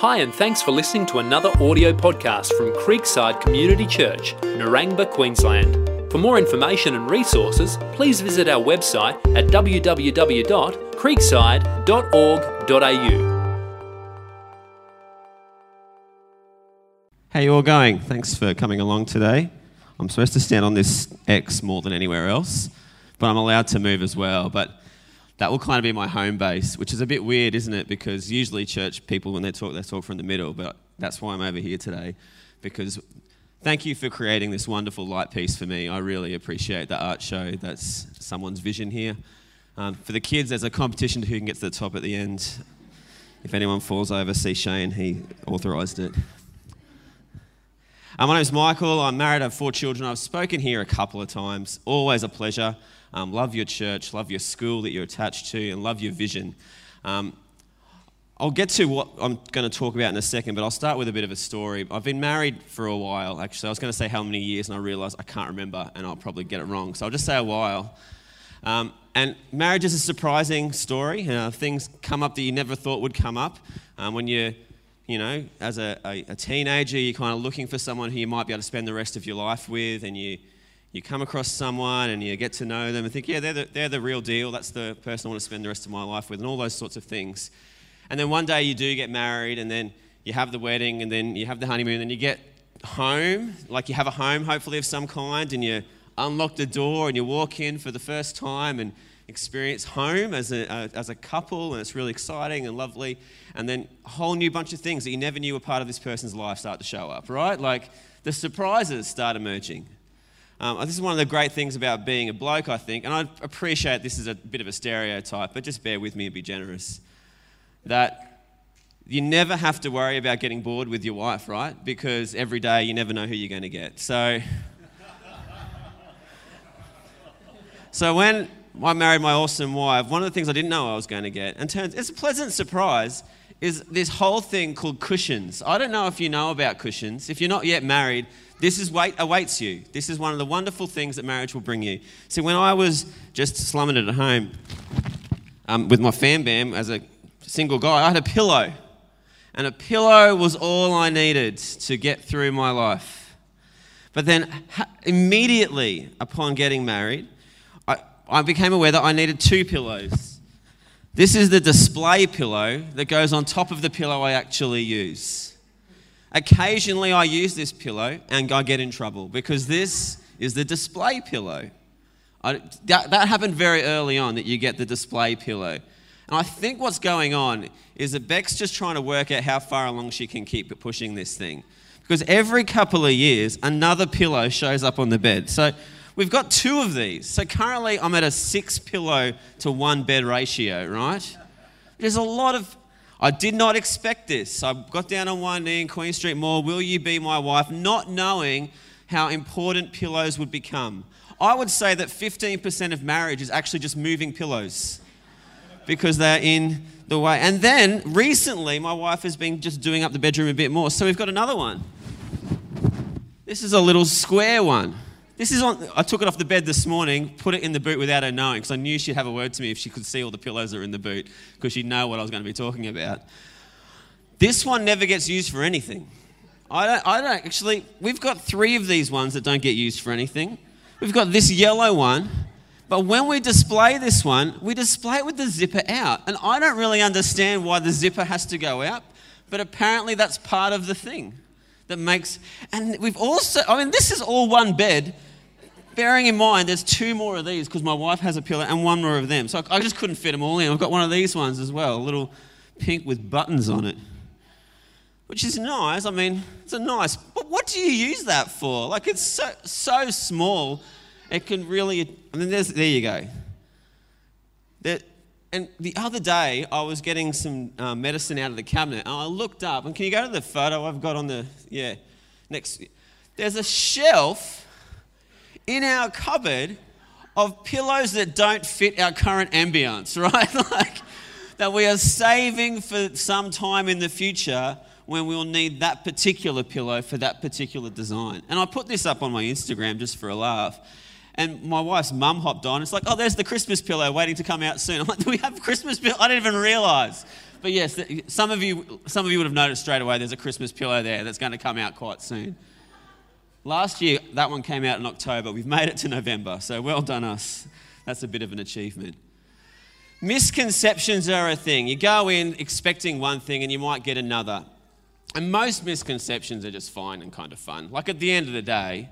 Hi, and thanks for listening to another audio podcast from Creekside Community Church, Narangba, Queensland. For more information and resources, please visit our website at www.creekside.org.au. How you all going? Thanks for coming along today. I'm supposed to stand on this X more than anywhere else, but I'm allowed to move as well. But that will kind of be my home base, which is a bit weird, isn't it? Because usually church people, when they talk, they talk from the middle, but that's why I'm over here today. Because thank you for creating this wonderful light piece for me. I really appreciate the art show. That's someone's vision here. Um, for the kids, there's a competition to who can get to the top at the end. If anyone falls over, see Shane, he authorised it. Uh, my name's Michael. I'm married. I have four children. I've spoken here a couple of times. Always a pleasure. Um, love your church, love your school that you're attached to, and love your vision. Um, I'll get to what I'm going to talk about in a second, but I'll start with a bit of a story. I've been married for a while, actually. I was going to say how many years, and I realised I can't remember, and I'll probably get it wrong. So I'll just say a while. Um, and marriage is a surprising story. Uh, things come up that you never thought would come up. Um, when you're, you know, as a, a, a teenager, you're kind of looking for someone who you might be able to spend the rest of your life with, and you you come across someone and you get to know them and think, yeah, they're the, they're the real deal. That's the person I want to spend the rest of my life with, and all those sorts of things. And then one day you do get married, and then you have the wedding, and then you have the honeymoon, and you get home, like you have a home, hopefully, of some kind, and you unlock the door and you walk in for the first time and experience home as a, uh, as a couple, and it's really exciting and lovely. And then a whole new bunch of things that you never knew were part of this person's life start to show up, right? Like the surprises start emerging. Um, this is one of the great things about being a bloke, I think, and I appreciate this is a bit of a stereotype, but just bear with me and be generous. That you never have to worry about getting bored with your wife, right? Because every day you never know who you're going to get. So, so when I married my awesome wife, one of the things I didn't know I was going to get, and turns it's a pleasant surprise, is this whole thing called cushions. I don't know if you know about cushions. If you're not yet married, this is wait, awaits you. This is one of the wonderful things that marriage will bring you. See, when I was just slumming it at home um, with my fam bam as a single guy, I had a pillow. And a pillow was all I needed to get through my life. But then, ha- immediately upon getting married, I, I became aware that I needed two pillows. This is the display pillow that goes on top of the pillow I actually use. Occasionally, I use this pillow and I get in trouble because this is the display pillow. I, that, that happened very early on that you get the display pillow. And I think what's going on is that Beck's just trying to work out how far along she can keep pushing this thing. Because every couple of years, another pillow shows up on the bed. So we've got two of these. So currently, I'm at a six pillow to one bed ratio, right? There's a lot of I did not expect this. I got down on one knee in Queen Street Mall, will you be my wife, not knowing how important pillows would become. I would say that 15% of marriage is actually just moving pillows because they're in the way. And then recently, my wife has been just doing up the bedroom a bit more. So we've got another one. This is a little square one. This is on, I took it off the bed this morning, put it in the boot without her knowing, because I knew she'd have a word to me if she could see all the pillows that are in the boot, because she'd know what I was going to be talking about. This one never gets used for anything. I don't, I don't actually, we've got three of these ones that don't get used for anything. We've got this yellow one, but when we display this one, we display it with the zipper out. And I don't really understand why the zipper has to go out, but apparently that's part of the thing that makes. And we've also, I mean, this is all one bed, bearing in mind there's two more of these because my wife has a pillow and one more of them. So I just couldn't fit them all in. I've got one of these ones as well, a little pink with buttons on it. Which is nice. I mean, it's a nice. But what do you use that for? Like it's so so small, it can really. I mean, there's, there you go. There, and the other day, I was getting some uh, medicine out of the cabinet, and I looked up. And can you go to the photo I've got on the yeah next? There's a shelf in our cupboard of pillows that don't fit our current ambience, right? like that we are saving for some time in the future when we'll need that particular pillow for that particular design. And I put this up on my Instagram just for a laugh. And my wife's mum hopped on. It's like, oh, there's the Christmas pillow waiting to come out soon. I'm like, do we have Christmas pillow? I didn't even realize. But yes, some of you, some of you would have noticed straight away. There's a Christmas pillow there that's going to come out quite soon. Last year, that one came out in October. We've made it to November, so well done us. That's a bit of an achievement. Misconceptions are a thing. You go in expecting one thing and you might get another. And most misconceptions are just fine and kind of fun. Like at the end of the day,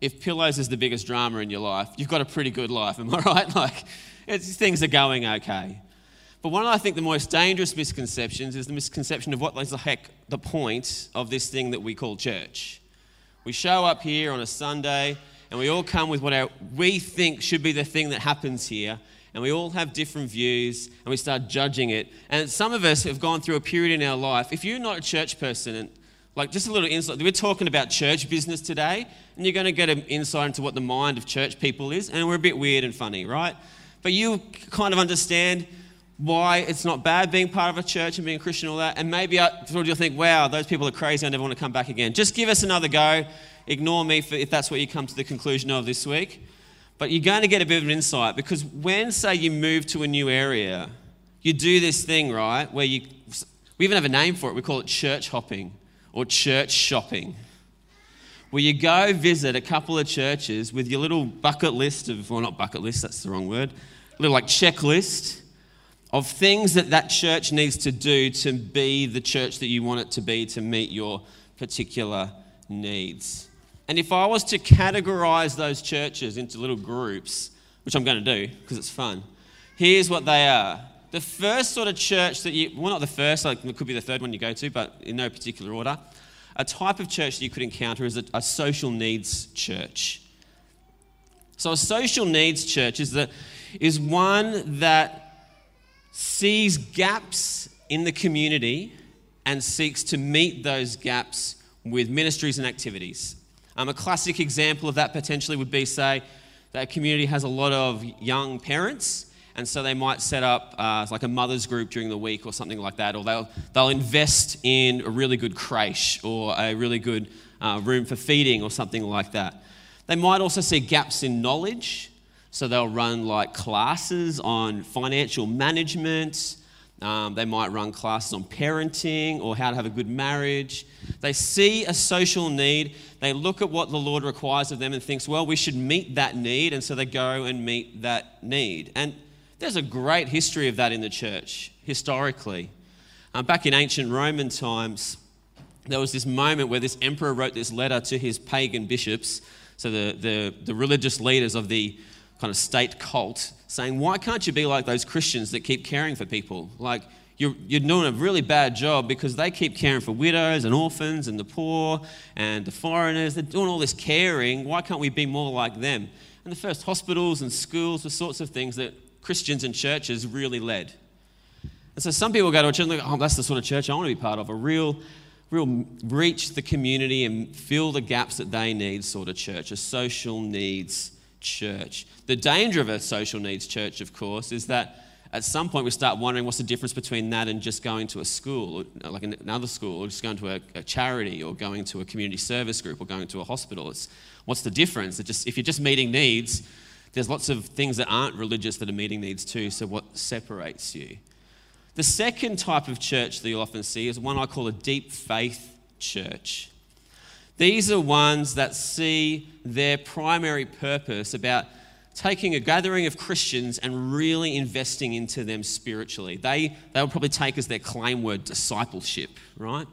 if pillows is the biggest drama in your life, you've got a pretty good life, am I right? Like, things are going okay. But one of, I think, the most dangerous misconceptions is the misconception of what is the heck the point of this thing that we call church. We show up here on a Sunday and we all come with what our, we think should be the thing that happens here, and we all have different views, and we start judging it. And some of us have gone through a period in our life. If you're not a church person, and like just a little insight, we're talking about church business today, and you're going to get an insight into what the mind of church people is, and we're a bit weird and funny, right? But you kind of understand why it's not bad being part of a church and being Christian and all that. And maybe I, you'll think, wow, those people are crazy. I never want to come back again. Just give us another go. Ignore me for, if that's what you come to the conclusion of this week. But you're going to get a bit of an insight because when, say, you move to a new area, you do this thing, right, where you, we even have a name for it. We call it church hopping or church shopping. Where you go visit a couple of churches with your little bucket list of, well, not bucket list, that's the wrong word, little like checklist of things that that church needs to do to be the church that you want it to be to meet your particular needs. And if I was to categorize those churches into little groups, which I'm going to do because it's fun, here's what they are. The first sort of church that you, well, not the first, like it could be the third one you go to, but in no particular order. A type of church that you could encounter is a, a social needs church. So, a social needs church is, the, is one that sees gaps in the community and seeks to meet those gaps with ministries and activities. Um, a classic example of that potentially would be, say, that a community has a lot of young parents, and so they might set up uh, like a mother's group during the week or something like that, or they'll, they'll invest in a really good creche or a really good uh, room for feeding or something like that. They might also see gaps in knowledge so they'll run like classes on financial management. Um, they might run classes on parenting or how to have a good marriage. They see a social need. They look at what the Lord requires of them and thinks, well, we should meet that need. And so they go and meet that need. And there's a great history of that in the church, historically. Um, back in ancient Roman times, there was this moment where this emperor wrote this letter to his pagan bishops, so the, the, the religious leaders of the kind of state cult saying, Why can't you be like those Christians that keep caring for people? Like, you're, you're doing a really bad job because they keep caring for widows and orphans and the poor and the foreigners. They're doing all this caring. Why can't we be more like them? And the first hospitals and schools were sorts of things that Christians and churches really led. And so some people go to a church and think, oh, that's the sort of church I want to be part of, a real, real reach the community and fill the gaps that they need sort of church, a social needs church. The danger of a social needs church, of course, is that at some point we start wondering what's the difference between that and just going to a school, uh, like another school, or just going to a, a charity, or going to a community service group, or going to a hospital. It's, what's the difference? Just, if you're just meeting needs, there's lots of things that aren't religious that are meeting needs too, so what separates you? The second type of church that you'll often see is one I call a deep faith church. These are ones that see their primary purpose about taking a gathering of Christians and really investing into them spiritually. They, they would probably take as their claim word discipleship, right?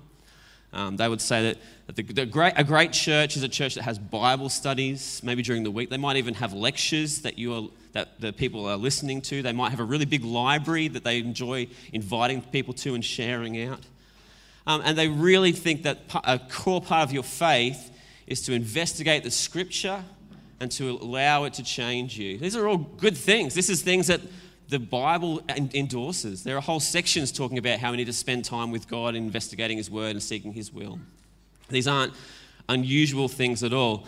Um, they would say that, that the, the great, a great church is a church that has Bible studies, maybe during the week. They might even have lectures that, you are, that the people are listening to. They might have a really big library that they enjoy inviting people to and sharing out. Um, and they really think that a core part of your faith is to investigate the scripture and to allow it to change you. These are all good things. This is things that the Bible endorses. There are whole sections talking about how we need to spend time with God, investigating His Word and seeking His will. These aren't unusual things at all.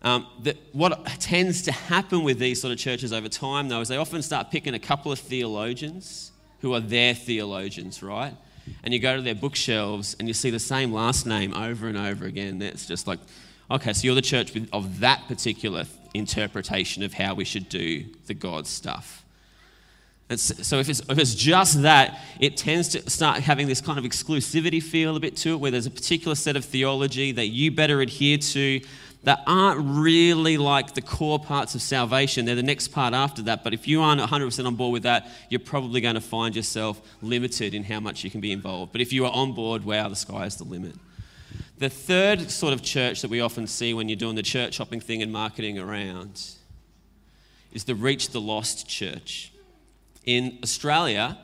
Um, that what tends to happen with these sort of churches over time, though, is they often start picking a couple of theologians who are their theologians, right? And you go to their bookshelves and you see the same last name over and over again. It's just like, okay, so you're the church of that particular interpretation of how we should do the God stuff. So if it's, if it's just that, it tends to start having this kind of exclusivity feel a bit to it, where there's a particular set of theology that you better adhere to that aren't really like the core parts of salvation. They're the next part after that. But if you aren't 100% on board with that, you're probably going to find yourself limited in how much you can be involved. But if you are on board, wow, the sky is the limit. The third sort of church that we often see when you're doing the church hopping thing and marketing around is the reach the lost church. In Australia,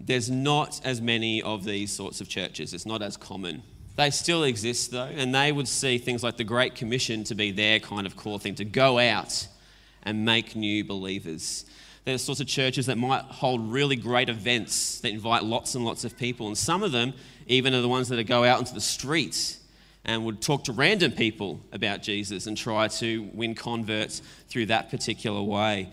there's not as many of these sorts of churches, it's not as common. They still exist though, and they would see things like the Great Commission to be their kind of core thing to go out and make new believers. There's sorts of churches that might hold really great events that invite lots and lots of people, and some of them even are the ones that go out into the streets and would talk to random people about Jesus and try to win converts through that particular way.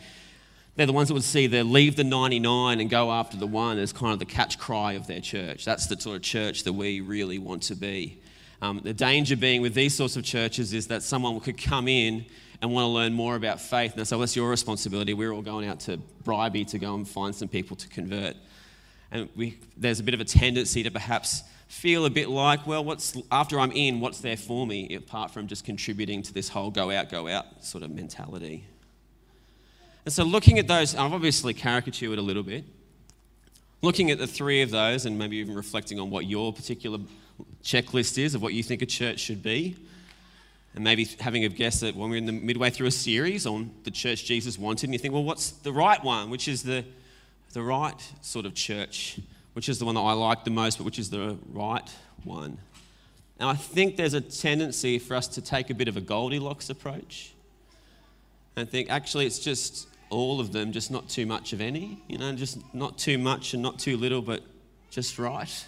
They're the ones that would see the leave the 99 and go after the one as kind of the catch cry of their church. That's the sort of church that we really want to be. Um, the danger being with these sorts of churches is that someone could come in and want to learn more about faith. And they say, well, that's your responsibility. We're all going out to Bribie to go and find some people to convert. And we, there's a bit of a tendency to perhaps feel a bit like, well, what's, after I'm in, what's there for me apart from just contributing to this whole go out, go out sort of mentality? And so, looking at those, I've obviously caricatured a little bit. Looking at the three of those, and maybe even reflecting on what your particular checklist is of what you think a church should be, and maybe having a guess at when we're in the midway through a series on the church Jesus wanted, and you think, well, what's the right one? Which is the, the right sort of church? Which is the one that I like the most, but which is the right one? And I think there's a tendency for us to take a bit of a Goldilocks approach and think, actually, it's just all of them, just not too much of any, you know, just not too much and not too little, but just right.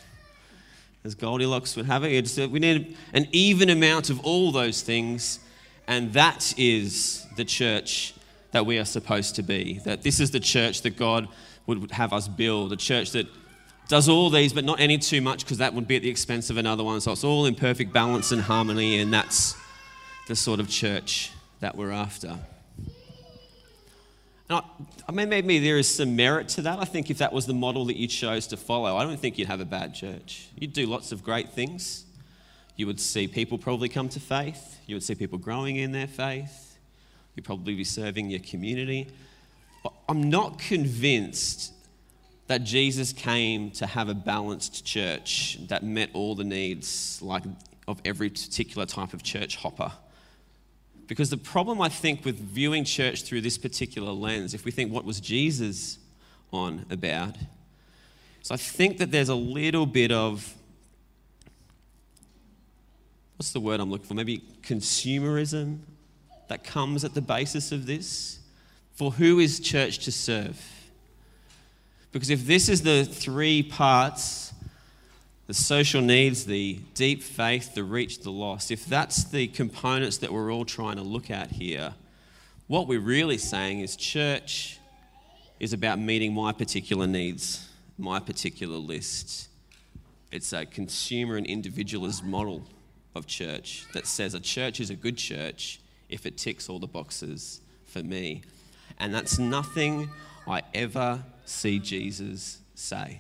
As Goldilocks would have it, we need an even amount of all those things, and that is the church that we are supposed to be. That this is the church that God would have us build, a church that does all these, but not any too much, because that would be at the expense of another one. So it's all in perfect balance and harmony, and that's the sort of church that we're after. And I, mean, maybe there is some merit to that. I think if that was the model that you chose to follow, I don't think you'd have a bad church. You'd do lots of great things. You would see people probably come to faith. You would see people growing in their faith. You'd probably be serving your community. But I'm not convinced that Jesus came to have a balanced church that met all the needs like of every particular type of church hopper. Because the problem, I think, with viewing church through this particular lens, if we think what was Jesus on about, so I think that there's a little bit of what's the word I'm looking for? Maybe consumerism that comes at the basis of this. For who is church to serve? Because if this is the three parts the social needs, the deep faith, the reach, the lost, if that's the components that we're all trying to look at here, what we're really saying is church is about meeting my particular needs, my particular list. It's a consumer and individualist model of church that says a church is a good church if it ticks all the boxes for me. And that's nothing I ever see Jesus say.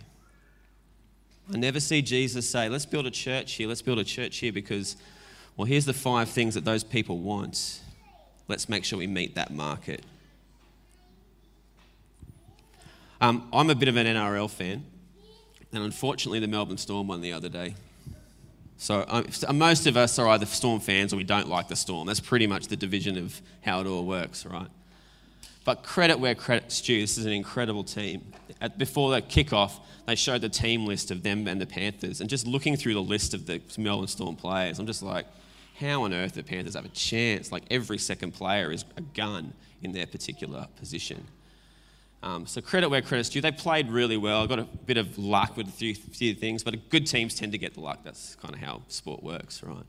I never see Jesus say, let's build a church here, let's build a church here because, well, here's the five things that those people want. Let's make sure we meet that market. Um, I'm a bit of an NRL fan, and unfortunately, the Melbourne Storm won the other day. So um, most of us are either Storm fans or we don't like the Storm. That's pretty much the division of how it all works, right? But credit where credit's due. This is an incredible team. At, before the kickoff, they showed the team list of them and the Panthers. And just looking through the list of the Melbourne Storm players, I'm just like, how on earth do the Panthers have a chance? Like every second player is a gun in their particular position. Um, so credit where credit's due. They played really well. Got a bit of luck with a few, few things, but good teams tend to get the luck. That's kind of how sport works, right?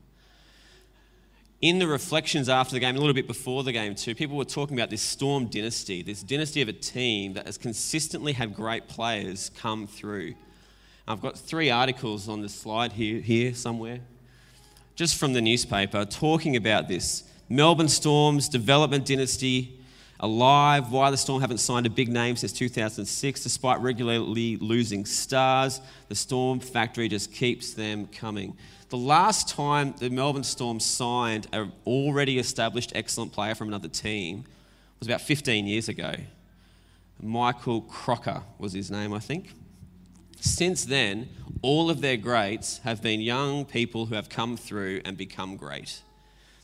In the reflections after the game, a little bit before the game too, people were talking about this Storm dynasty, this dynasty of a team that has consistently had great players come through. I've got three articles on the slide here, here somewhere, just from the newspaper, talking about this Melbourne Storm's development dynasty alive, why the Storm haven't signed a big name since 2006, despite regularly losing stars. The Storm factory just keeps them coming. The last time the Melbourne Storm signed an already established excellent player from another team was about 15 years ago. Michael Crocker was his name, I think. Since then, all of their greats have been young people who have come through and become great.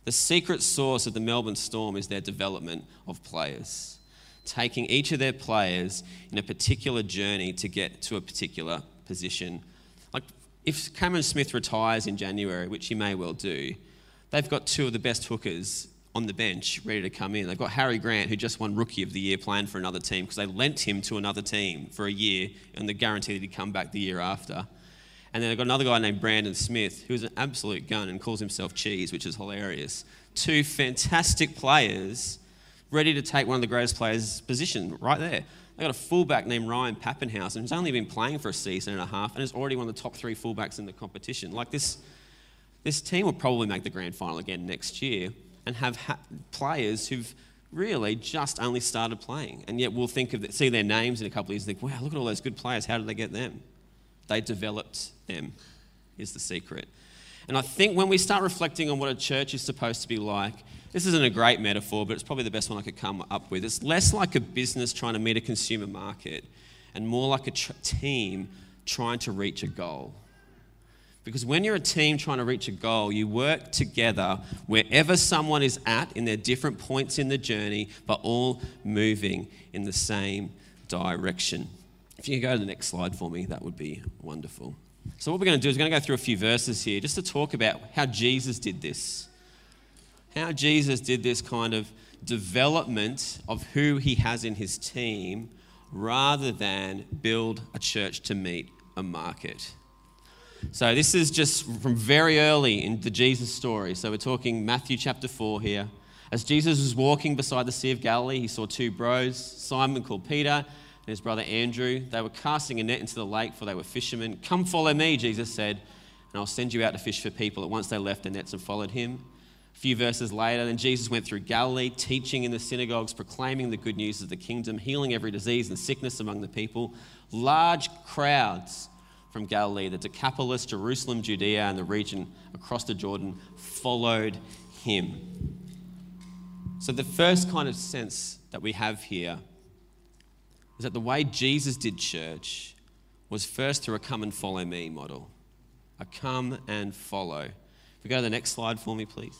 The secret sauce of the Melbourne Storm is their development of players, taking each of their players in a particular journey to get to a particular position. If Cameron Smith retires in January, which he may well do, they've got two of the best hookers on the bench ready to come in. They've got Harry Grant, who just won Rookie of the Year, playing for another team because they lent him to another team for a year and they guaranteed he'd come back the year after. And then they've got another guy named Brandon Smith, who's an absolute gun and calls himself Cheese, which is hilarious. Two fantastic players ready to take one of the greatest players' position right there. They've got a fullback named Ryan Papenhuyzen, who's only been playing for a season and a half and is already one of the top three fullbacks in the competition. Like this, this team will probably make the grand final again next year and have ha- players who've really just only started playing. And yet we'll think of, see their names in a couple of years and think, wow, look at all those good players. How did they get them? They developed them, is the secret. And I think when we start reflecting on what a church is supposed to be like, this isn't a great metaphor, but it's probably the best one I could come up with. It's less like a business trying to meet a consumer market and more like a tr- team trying to reach a goal. Because when you're a team trying to reach a goal, you work together wherever someone is at in their different points in the journey, but all moving in the same direction. If you can go to the next slide for me, that would be wonderful. So, what we're going to do is we're going to go through a few verses here just to talk about how Jesus did this. How Jesus did this kind of development of who he has in his team rather than build a church to meet a market. So, this is just from very early in the Jesus story. So, we're talking Matthew chapter 4 here. As Jesus was walking beside the Sea of Galilee, he saw two bros, Simon called Peter and his brother Andrew. They were casting a net into the lake, for they were fishermen. Come follow me, Jesus said, and I'll send you out to fish for people. At once they left their nets and followed him. A few verses later, then Jesus went through Galilee, teaching in the synagogues, proclaiming the good news of the kingdom, healing every disease and sickness among the people. Large crowds from Galilee, the Decapolis, Jerusalem, Judea, and the region across the Jordan followed him. So, the first kind of sense that we have here is that the way Jesus did church was first through a come and follow me model. A come and follow. If we go to the next slide for me, please.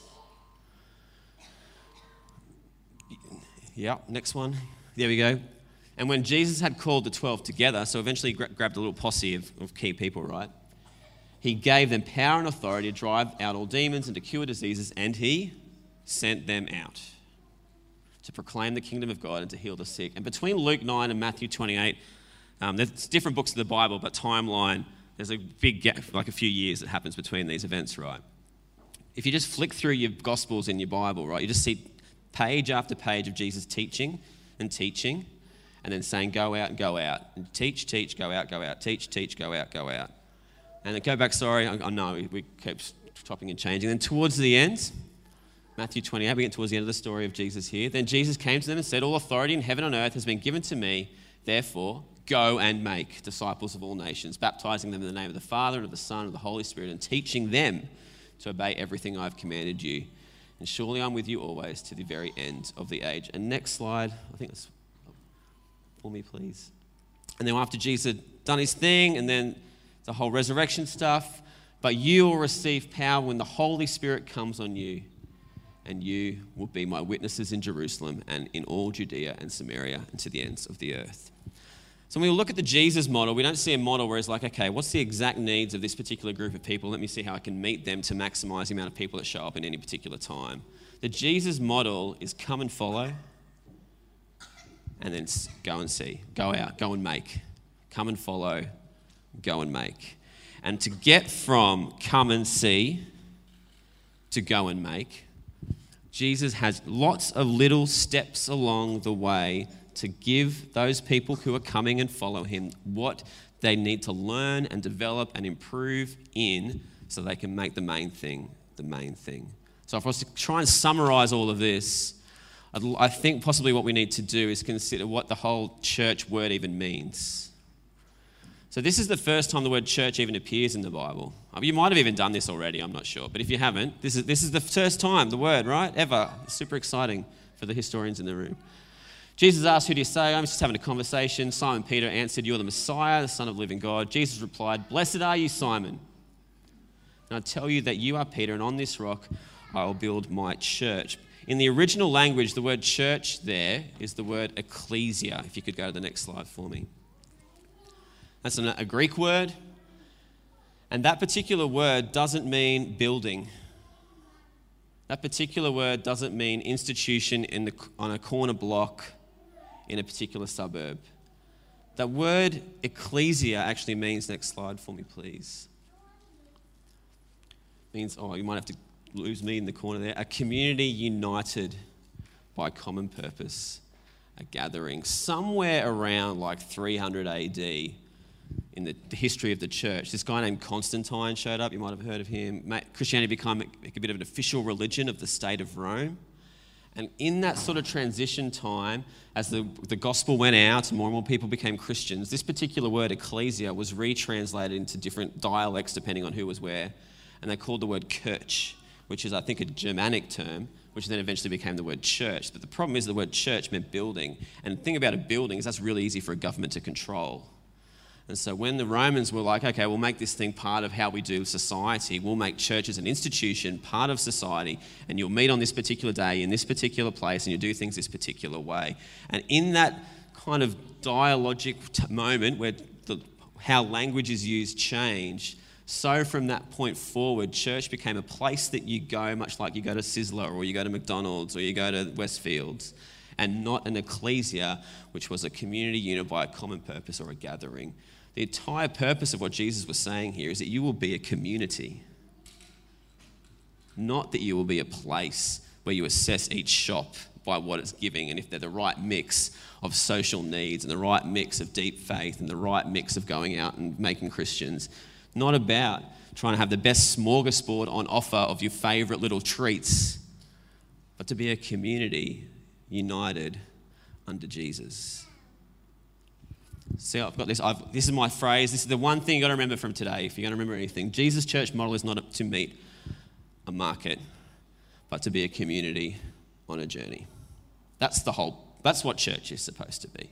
Yeah, next one. There we go. And when Jesus had called the 12 together, so eventually he grabbed a little posse of, of key people, right? He gave them power and authority to drive out all demons and to cure diseases, and he sent them out to proclaim the kingdom of God and to heal the sick. And between Luke 9 and Matthew 28, um, there's different books of the Bible, but timeline, there's a big gap, like a few years that happens between these events, right? If you just flick through your Gospels in your Bible, right, you just see page after page of Jesus teaching and teaching and then saying, go out and go out. And teach, teach, go out, go out. Teach, teach, go out, go out. And then go back, sorry, I, know we, we keep topping and changing. Then towards the end, Matthew 28, we get towards the end of the story of Jesus here. Then Jesus came to them and said, All authority in heaven and earth has been given to me. Therefore, go and make disciples of all nations, baptizing them in the name of the Father and of the Son and of the Holy Spirit, and teaching them to obey everything I've commanded you. And surely I'm with you always to the very end of the age. And next slide, I think that's for me, please. And then after Jesus had done his thing, and then the whole resurrection stuff, but you will receive power when the Holy Spirit comes on you and you will be my witnesses in Jerusalem and in all Judea and Samaria and to the ends of the earth. So when we look at the Jesus model, we don't see a model where it's like, okay, what's the exact needs of this particular group of people? Let me see how I can meet them to maximize the amount of people that show up in any particular time. The Jesus model is come and follow, and then go and see. Go out, go and make. Come and follow, go and make. And to get from come and see to go and make, Jesus has lots of little steps along the way to give those people who are coming and follow him what they need to learn and develop and improve in so they can make the main thing the main thing. So, if I was to try and summarize all of this, I think possibly what we need to do is consider what the whole church word even means. So, this is the first time the word church even appears in the Bible. Uh, You might have even done this already, I'm not sure. But if you haven't, this is, this is the first time the word, right? Ever. Super exciting for the historians in the room. Jesus asked, Who do you say? I'm just having a conversation. Simon Peter answered, You're the Messiah, the Son of the living God. Jesus replied, Blessed are you, Simon. And I tell you that you are Peter, and on this rock I will build my church. In the original language, the word church there is the word ecclesia. If you could go to the next slide for me. That's a Greek word. And that particular word doesn't mean building. That particular word doesn't mean institution in the, on a corner block in a particular suburb. That word ecclesia actually means, next slide for me, please. Means, oh, you might have to lose me in the corner there. A community united by common purpose, a gathering. Somewhere around like 300 AD, in the, history of the church. This guy named Constantine showed up. You might have heard of him. Christianity became a bit of an official religion of the state of Rome. And in that sort of transition time, as the, the gospel went out and more and more people became Christians, this particular word, ecclesia, was retranslated into different dialects depending on who was where. And they called the word Kirch, which is, I think, a Germanic term, which then eventually became the word church. But the problem is the word church meant building. And the thing about a building is that's really easy for a government to control. And so when the Romans were like, okay, we'll make this thing part of how we do society, we'll make churches an institution, part of society, and you'll meet on this particular day in this particular place and you'll do things this particular way. And in that kind of dialogic moment where the, how language is used changed, so from that point forward, church became a place that you go, much like you go to Sizzler or you go to McDonald's or you go to Westfields, and not an ecclesia, which was a community united by a common purpose or a gathering. The entire purpose of what Jesus was saying here is that you will be a community, not that you will be a place where you assess each shop by what it's giving and if they're the right mix of social needs and the right mix of deep faith and the right mix of going out and making Christians. Not about trying to have the best smorgasbord on offer of your favorite little treats, but to be a community united under Jesus. See, I've got this. I've, this is my phrase. This is the one thing you've got to remember from today. If you're going to remember anything, Jesus' church model is not to meet a market, but to be a community on a journey. That's the whole. That's what church is supposed to be.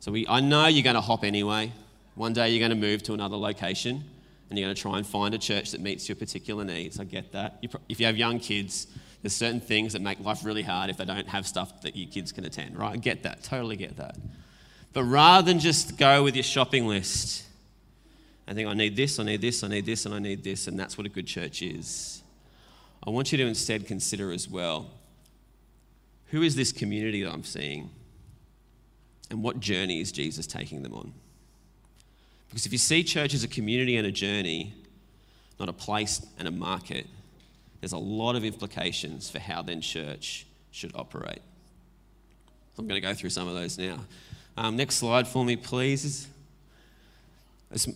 So we, I know you're going to hop anyway. One day you're going to move to another location, and you're going to try and find a church that meets your particular needs. I get that. You, if you have young kids, there's certain things that make life really hard if they don't have stuff that your kids can attend. Right? I get that. Totally get that. But rather than just go with your shopping list and think, I need this, I need this, I need this, and I need this, and that's what a good church is, I want you to instead consider as well who is this community that I'm seeing? And what journey is Jesus taking them on? Because if you see church as a community and a journey, not a place and a market, there's a lot of implications for how then church should operate. I'm going to go through some of those now. Um, next slide for me, please.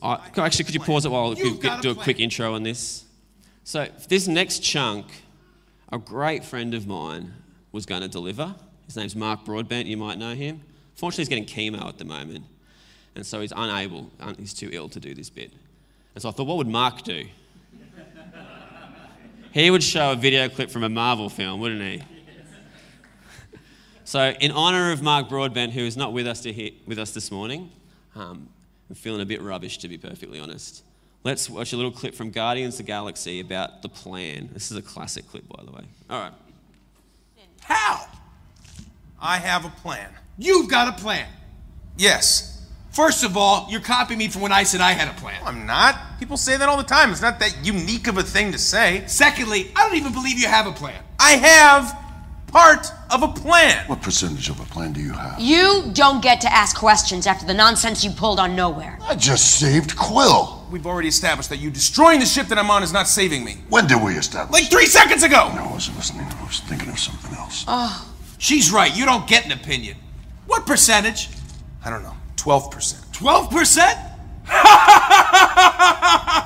I- actually, could you pause it while we You've got a do a quick intro on this? So, this next chunk, a great friend of mine was going to deliver. His name's Mark Broadbent. You might know him. Fortunately, he's getting chemo at the moment, and so he's unable. He's too ill to do this bit. And so I thought, what would Mark do? he would show a video clip from a Marvel film, wouldn't he? So, in honour of Mark Broadbent, who is not with us, to he- with us this morning, um, I'm feeling a bit rubbish, to be perfectly honest. Let's watch a little clip from Guardians of the Galaxy about the plan. This is a classic clip, by the way. All right. How? I have a plan. You've got a plan. Yes. First of all, you're copying me from when I said I had a plan. I'm not. People say that all the time. It's not that unique of a thing to say. Secondly, I don't even believe you have a plan. I have part of a plan. What percentage of a plan do you have? You don't get to ask questions after the nonsense you pulled on nowhere. I just saved Quill. We've already established that you destroying the ship that I'm on is not saving me. When did we establish? Like three seconds ago! No, I wasn't listening. I was thinking of something else. Oh. She's right. You don't get an opinion. What percentage? I don't know. 12%. 12%?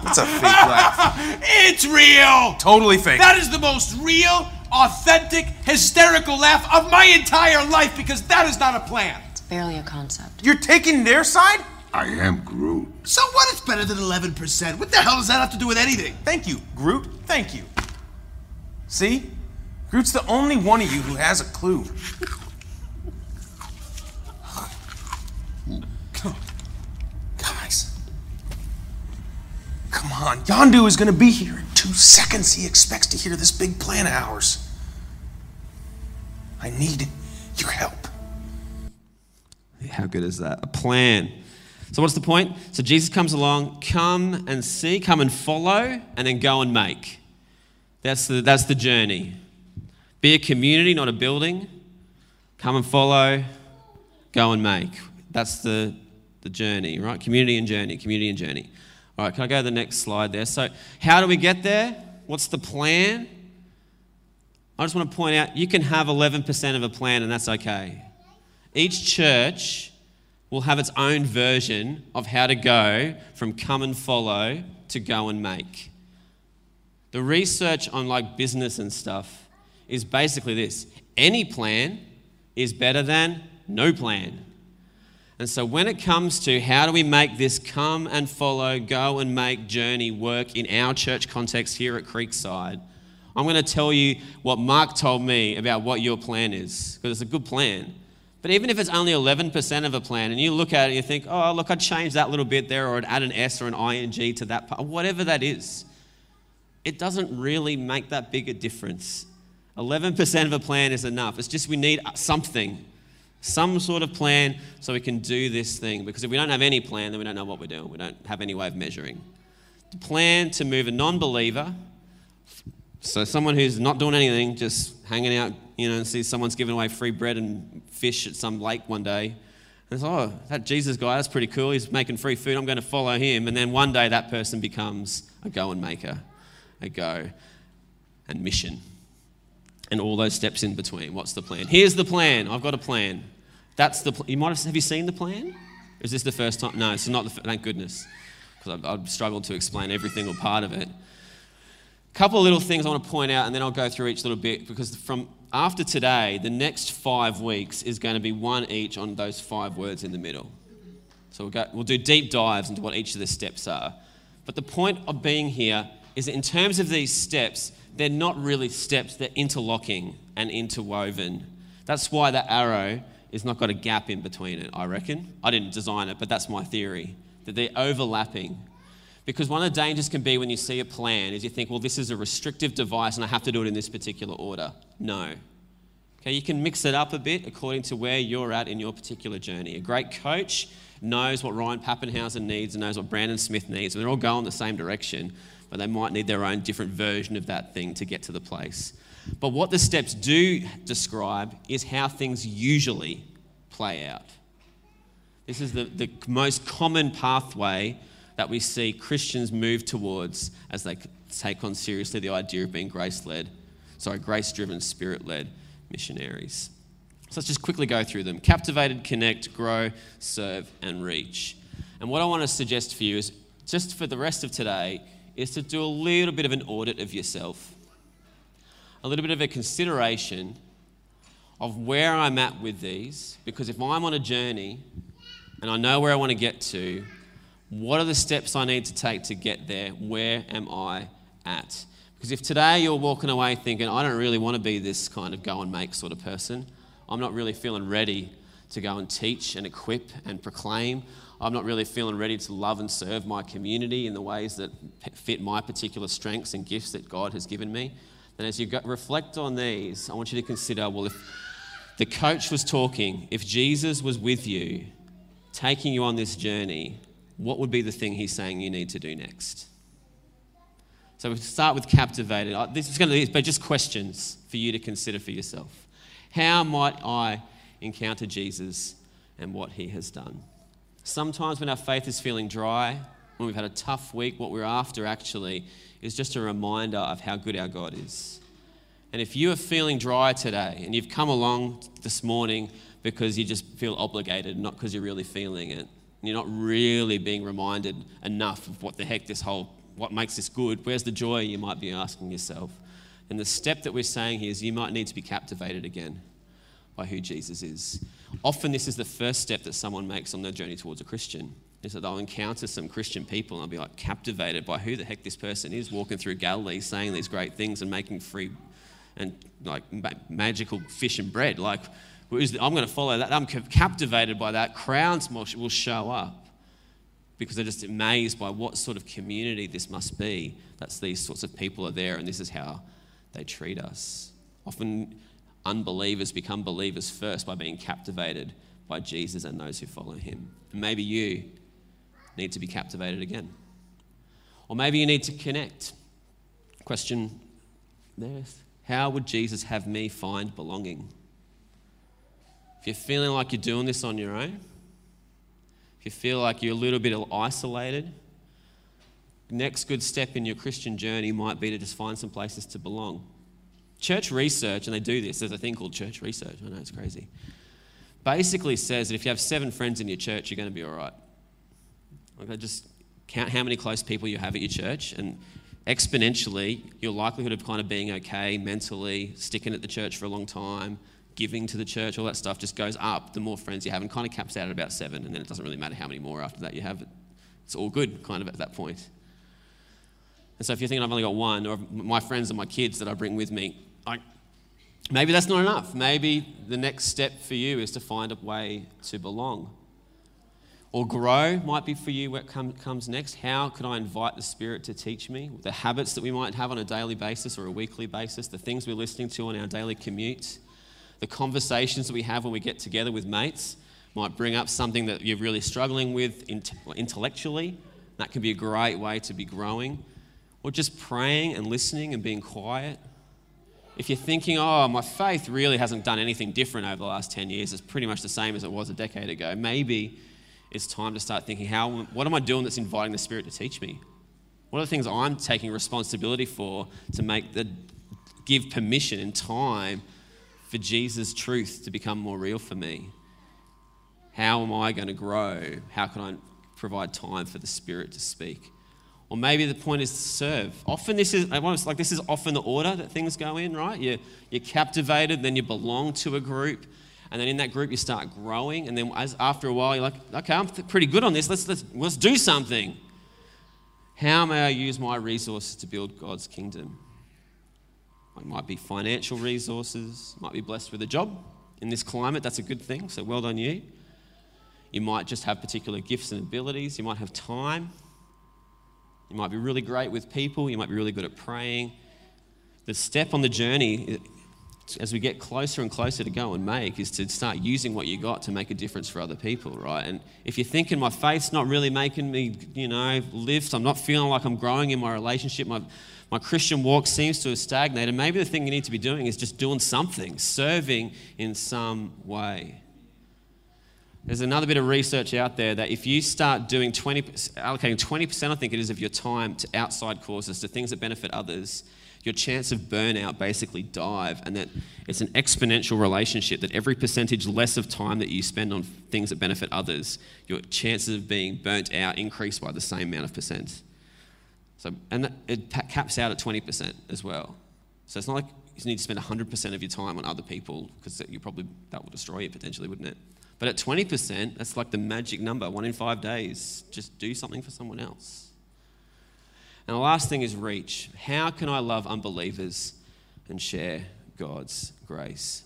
That's a fake laugh. It's real. Totally fake. That is the most real, authentic, hysterical laugh of my entire life because that is not a plan. It's barely a concept. You're taking their side? I am Groot. So what? It's better than 11%. What the hell does that have to do with anything? Thank you, Groot. Thank you. See? Groot's the only one of you who has a clue. Guys. Come on. Yondu is gonna be here in two seconds. He expects to hear this big plan of ours. I need your help. How good is that? A plan. So, what's the point? So, Jesus comes along, come and see, come and follow, and then go and make. That's the, that's the journey. Be a community, not a building. Come and follow, go and make. That's the, the journey, right? Community and journey, community and journey. All right, can I go to the next slide there? So, how do we get there? What's the plan? I just want to point out you can have 11% of a plan, and that's okay. Each church will have its own version of how to go from come and follow to go and make. The research on like business and stuff is basically this any plan is better than no plan. And so, when it comes to how do we make this come and follow, go and make journey work in our church context here at Creekside, I'm going to tell you what Mark told me about what your plan is, because it's a good plan. But even if it's only 11% of a plan, and you look at it and you think, oh, look, I'd change that little bit there, or I'd add an S or an ing to that part, whatever that is, it doesn't really make that big a difference. 11% of a plan is enough. It's just we need something, some sort of plan so we can do this thing. Because if we don't have any plan, then we don't know what we're doing. We don't have any way of measuring. The plan to move a non believer, so someone who's not doing anything, just hanging out, you know, and sees someone's giving away free bread and fish at some lake one day. And it's, oh, that Jesus guy, that's pretty cool. He's making free food. I'm going to follow him. And then one day that person becomes a go and maker, a go and mission and all those steps in between. What's the plan? Here's the plan. I've got a plan. That's the. Pl- you might have. Have you seen the plan? Is this the first time? No, it's not. The, thank goodness, because I've, struggled to explain every single part of it. Couple of little things I want to point out, and then I'll go through each little bit because from after today, the next five weeks is going to be one each on those five words in the middle. So we'll, go, we'll do deep dives into what each of the steps are. But the point of being here is that in terms of these steps, they're not really steps, they're interlocking and interwoven. That's why that arrow is not got a gap in between it, I reckon. I didn't design it, but that's my theory, that they're overlapping. Because one of the dangers can be when you see a plan is you think, well, this is a restrictive device and I have to do it in this particular order. No. Okay, you can mix it up a bit according to where you're at in your particular journey. A great coach knows what Ryan Papenhuyzen needs and knows what Brandon Smith needs, and they're all going the same direction but they might need their own different version of that thing to get to the place. But what the steps do describe is how things usually play out. This is the, the most common pathway that we see Christians move towards as they take on seriously the idea of being grace led, sorry, grace driven, spirit led missionaries. So let's just quickly go through them captivated, connect, grow, serve, and reach. And what I want to suggest for you is just for the rest of today, is to do a little bit of an audit of yourself, a little bit of a consideration of where I'm at with these. Because if I'm on a journey and I know where I want to get to, what are the steps I need to take to get there? Where am I at? Because if today you're walking away thinking, I don't really want to be this kind of go and make sort of person, I'm not really feeling ready to go and teach and equip and proclaim. I'm not really feeling ready to love and serve my community in the ways that fit my particular strengths and gifts that God has given me, then as you reflect on these, I want you to consider well, if the coach was talking, if Jesus was with you, taking you on this journey, what would be the thing he's saying you need to do next? So we start with captivated. Uh, this is going to be just questions for you to consider for yourself. How might I encounter Jesus and what he has done? Sometimes when our faith is feeling dry, when we've had a tough week, what we're after actually is just a reminder of how good our God is. And if you are feeling dry today and you've come along this morning because you just feel obligated, not because you're really feeling it, you're not really being reminded enough of what the heck this whole, what makes this good, where's the joy, you might be asking yourself, And the step that we're saying here is you might need to be captivated again by who Jesus is. Often, this is the first step that someone makes on their journey towards a Christian. Is that they'll encounter some Christian people and they'll be like captivated by who the heck this person is walking through Galilee saying these great things and making free and like magical fish and bread. Like, I'm going to follow that. I'm captivated by that. Crowds will show up because they're just amazed by what sort of community this must be. That's these sorts of people are there, and this is how they treat us. Often, unbelievers become believers first by being captivated by Jesus and those who follow him. And maybe you need to be captivated again. Or maybe you need to connect. Question there How would Jesus have me find belonging? If you're feeling like you're doing this on your own, if you feel like you're a little bit isolated, next good step in your Christian journey might be to just find some places to belong. Church research, and they do this, there's a thing called church research. I know it's crazy. Basically says that if you have seven friends in your church, you're going to be all right. Okay, just count how many close people you have at your church, and exponentially, your likelihood of kind of being okay mentally, sticking at the church for a long time, giving to the church, all that stuff just goes up the more friends you have and kind of caps out at about seven. And then it doesn't really matter how many more after that you have. It's all good kind of at that point. And so if you're thinking I've only got one, or my friends and my kids that I bring with me, I, maybe that's not enough. Maybe the next step for you is to find a way to belong. Or grow might be for you what come, comes next. How can I invite the Spirit to teach me? The habits that we might have on a daily basis or a weekly basis, the things we're listening to on our daily commute the conversations that we have when we get together with mates might bring up something that you're really struggling with intellectually. That can be a great way to be growing. Or just praying and listening and being quiet. If you're thinking, oh, my faith really hasn't done anything different over the last 10 years, it's pretty much the same as it was a decade ago, maybe it's time to start thinking, how, what am I doing that's inviting the Spirit to teach me? What are the things I'm taking responsibility for to make the, give permission and time for Jesus' truth to become more real for me? How am I going to grow? How can I provide time for the Spirit to speak? Or maybe the point is to serve. Often this is like this is often the order that things go in, right? You're, you're captivated, then you belong to a group, and then in that group you start growing, and then as, after a while you're like, okay, I'm pretty good on this. Let's let's let's do something. How may I use my resources to build God's kingdom? It might be financial resources, might be blessed with a job. In this climate, that's a good thing, so well done you. You might just have particular gifts and abilities. You might have time. You might be really great with people. You might be really good at praying. The step on the journey, as we get closer and closer to go and make, is to start using what you got to make a difference for other people, right? And if you're thinking my faith's not really making me, you know, lift, I'm not feeling like I'm growing in my relationship, my my Christian walk seems to have stagnated. Maybe the thing you need to be doing is just doing something, serving in some way. There's another bit of research out there that if you start doing 20, allocating 20%, I think it is, of your time to outside causes, to things that benefit others, your chance of burnout basically dive, and that it's an exponential relationship. That every percentage less of time that you spend on things that benefit others, your chances of being burnt out increase by the same amount of percent. So, and it caps out at 20% as well. So it's not like you need to spend 100% of your time on other people because you probably that will destroy you potentially, wouldn't it? But at 20%, that's like the magic number. One in five days, just do something for someone else. And the last thing is reach. How can I love unbelievers and share God's grace?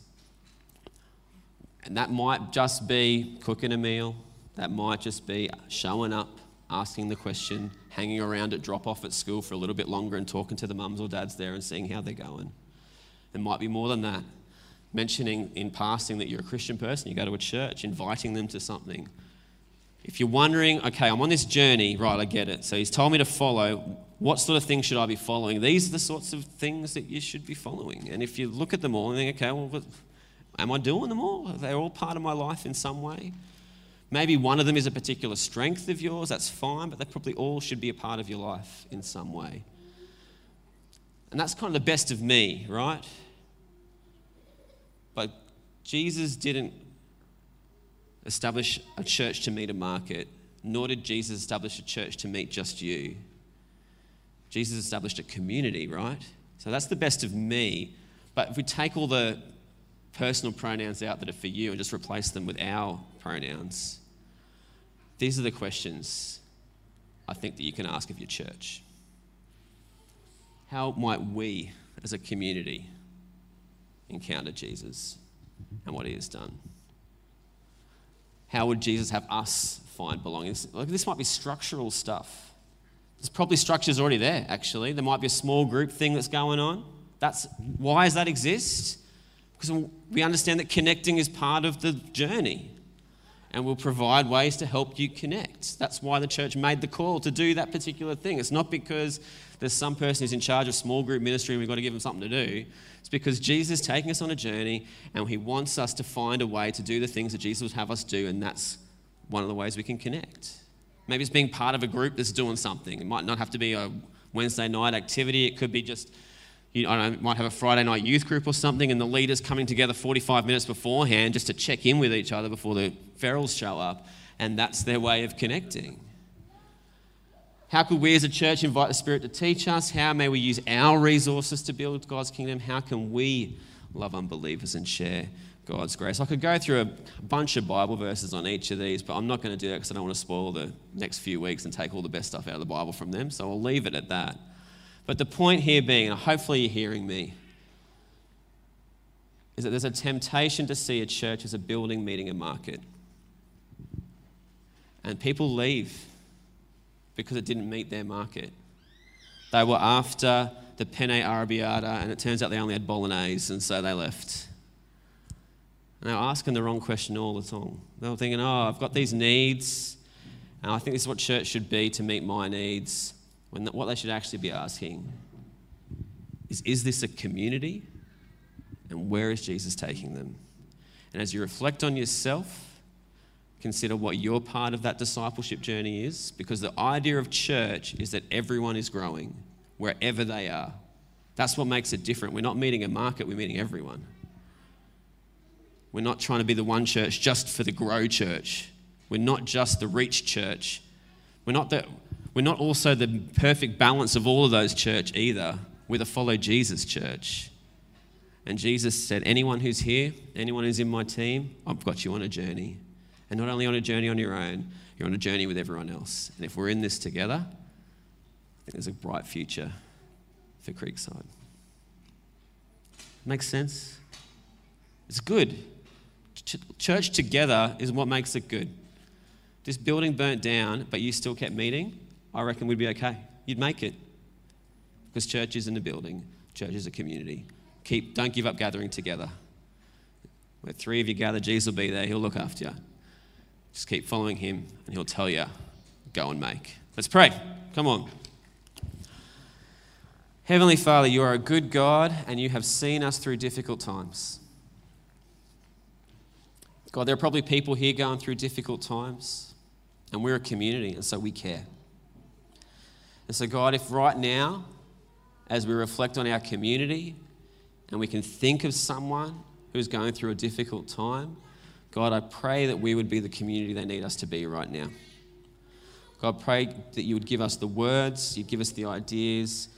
And that might just be cooking a meal, that might just be showing up asking the question, hanging around at drop off at school for a little bit longer and talking to the mums or dads there and seeing how they're going. It might be more than that. Mentioning in passing that you're a Christian person, you go to a church, inviting them to something. If you're wondering, okay, I'm on this journey, right, I get it. So he's told me to follow. What sort of things should I be following? These are the sorts of things that you should be following. And if you look at them all and think, okay, well, am I doing them all? Are they all part of my life in some way? Maybe one of them is a particular strength of yours, that's fine, but they probably all should be a part of your life in some way. And that's kind of the best of me, right? But Jesus didn't establish a church to meet a market, nor did Jesus establish a church to meet just you. Jesus established a community, right? So that's the best of me. But if we take all the personal pronouns out that are for you and just replace them with our pronouns, these are the questions I think that you can ask of your church. How might we as a community encounter Jesus and what he has done? How would Jesus have us find belonging? This might be structural stuff. There's probably structures already there, actually. There might be a small group thing that's going on. That's why does that exist? Because we understand that connecting is part of the journey and will provide ways to help you connect. That's why the church made the call to do that particular thing. It's not because there's some person who's in charge of small group ministry and we've got to give them something to do. It's because Jesus is taking us on a journey and he wants us to find a way to do the things that Jesus would have us do, and that's one of the ways we can connect. Maybe it's being part of a group that's doing something. It might not have to be a Wednesday night activity, it could be just you know, might have a Friday night youth group or something, and the leaders coming together 45 minutes beforehand just to check in with each other before the ferals show up, and that's their way of connecting. How could we as a church invite the Spirit to teach us? How may we use our resources to build God's kingdom? How can we love unbelievers and share God's grace? I could go through a bunch of Bible verses on each of these, but I'm not going to do that because I don't want to spoil the next few weeks and take all the best stuff out of the Bible from them, so I'll leave it at that. But the point here being, and hopefully you're hearing me, is that there's a temptation to see a church as a building meeting a market. And people leave because it didn't meet their market. They were after the penne arrabbiata, and it turns out they only had bolognese, and so they left. And they were asking the wrong question all the time. They were thinking, oh, I've got these needs, and I think this is what church should be to meet my needs. When what they should actually be asking is, is this a community? And where is Jesus taking them? And as you reflect on yourself, consider what your part of that discipleship journey is, because the idea of church is that everyone is growing wherever they are. That's what makes it different. We're not meeting a market, we're meeting everyone. We're not trying to be the one church just for the grow church. We're not just the reach church. We're not, the, we're not also the perfect balance of all of those church either. We're the follow Jesus church. And Jesus said, Anyone who's here, anyone who's in my team, I've got you on a journey. And not only on a journey on your own, you're on a journey with everyone else. And if we're in this together, I think there's a bright future for Creekside. Makes sense? It's good. Ch- church together is what makes it good. This building burnt down, but you still kept meeting, I reckon we'd be okay. You'd make it. Because church isn't a building, church is a community. Keep, don't give up gathering together. Where three of you gather, Jesus will be there, he'll look after you. Just keep following him, and he'll tell you, go and make. Let's pray. Come on. Heavenly Father, you are a good God, and you have seen us through difficult times. God, there are probably people here going through difficult times, and we're a community, and so we care. And so, God, if right now, as we reflect on our community and we can think of someone who's going through a difficult time, God, I pray that we would be the community they need us to be right now. God, pray that you would give us the words, you'd give us the ideas,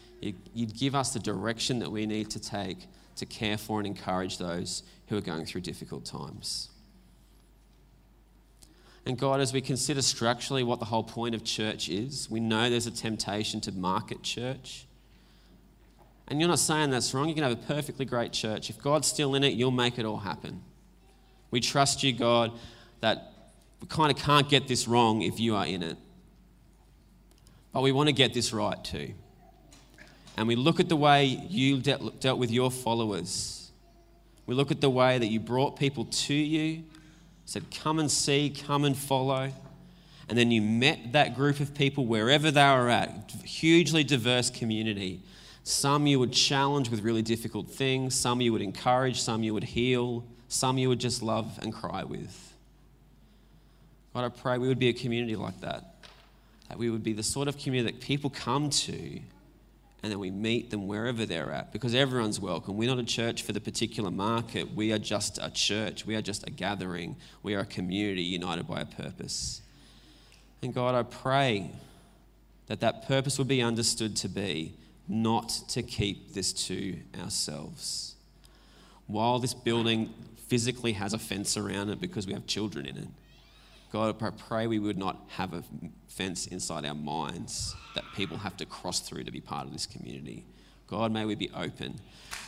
you'd give us the direction that we need to take to care for and encourage those who are going through difficult times. And God, as we consider structurally what the whole point of church is, we know there's a temptation to market church. And you're not saying that's wrong. You can have a perfectly great church. If God's still in it, you'll make it all happen. We trust you, God, that we kind of can't get this wrong if you are in it. But we want to get this right too. And we look at the way you dealt, with your followers. We look at the way that you brought people to you said, Come and see, come and follow. And then you met that group of people wherever they were at, hugely diverse community. Some you would challenge with really difficult things, some you would encourage, some you would heal, some you would just love and cry with. God, I pray we would be a community like that. That we would be the sort of community that people come to and then we meet them wherever they're at because everyone's welcome. We're not a church for the particular market. We are just a church. We are just a gathering. We are a community united by a purpose. And God, I pray that that purpose would be understood to be not to keep this to ourselves. While this building physically has a fence around it because we have children in it, God, I pray we would not have a fence inside our minds that people have to cross through to be part of this community. God, may we be open.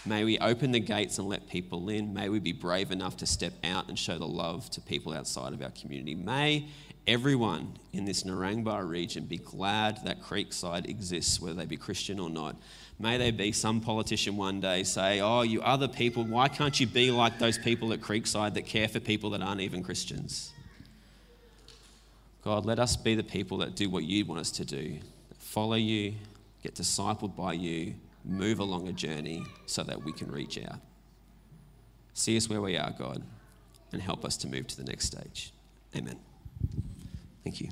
May we open the gates and let people in. May we be brave enough to step out and show the love to people outside of our community. May everyone in this Narangba region be glad that Creekside exists, whether they be Christian or not. May there be some politician one day say, Oh, you other people, why can't you be like those people at Creekside that care for people that aren't even Christians? God, let us be the people that do what you want us to do follow you, get discipled by you, move along a journey so that we can reach out. See us where we are, God, and help us to move to the next stage. Amen. Thank you.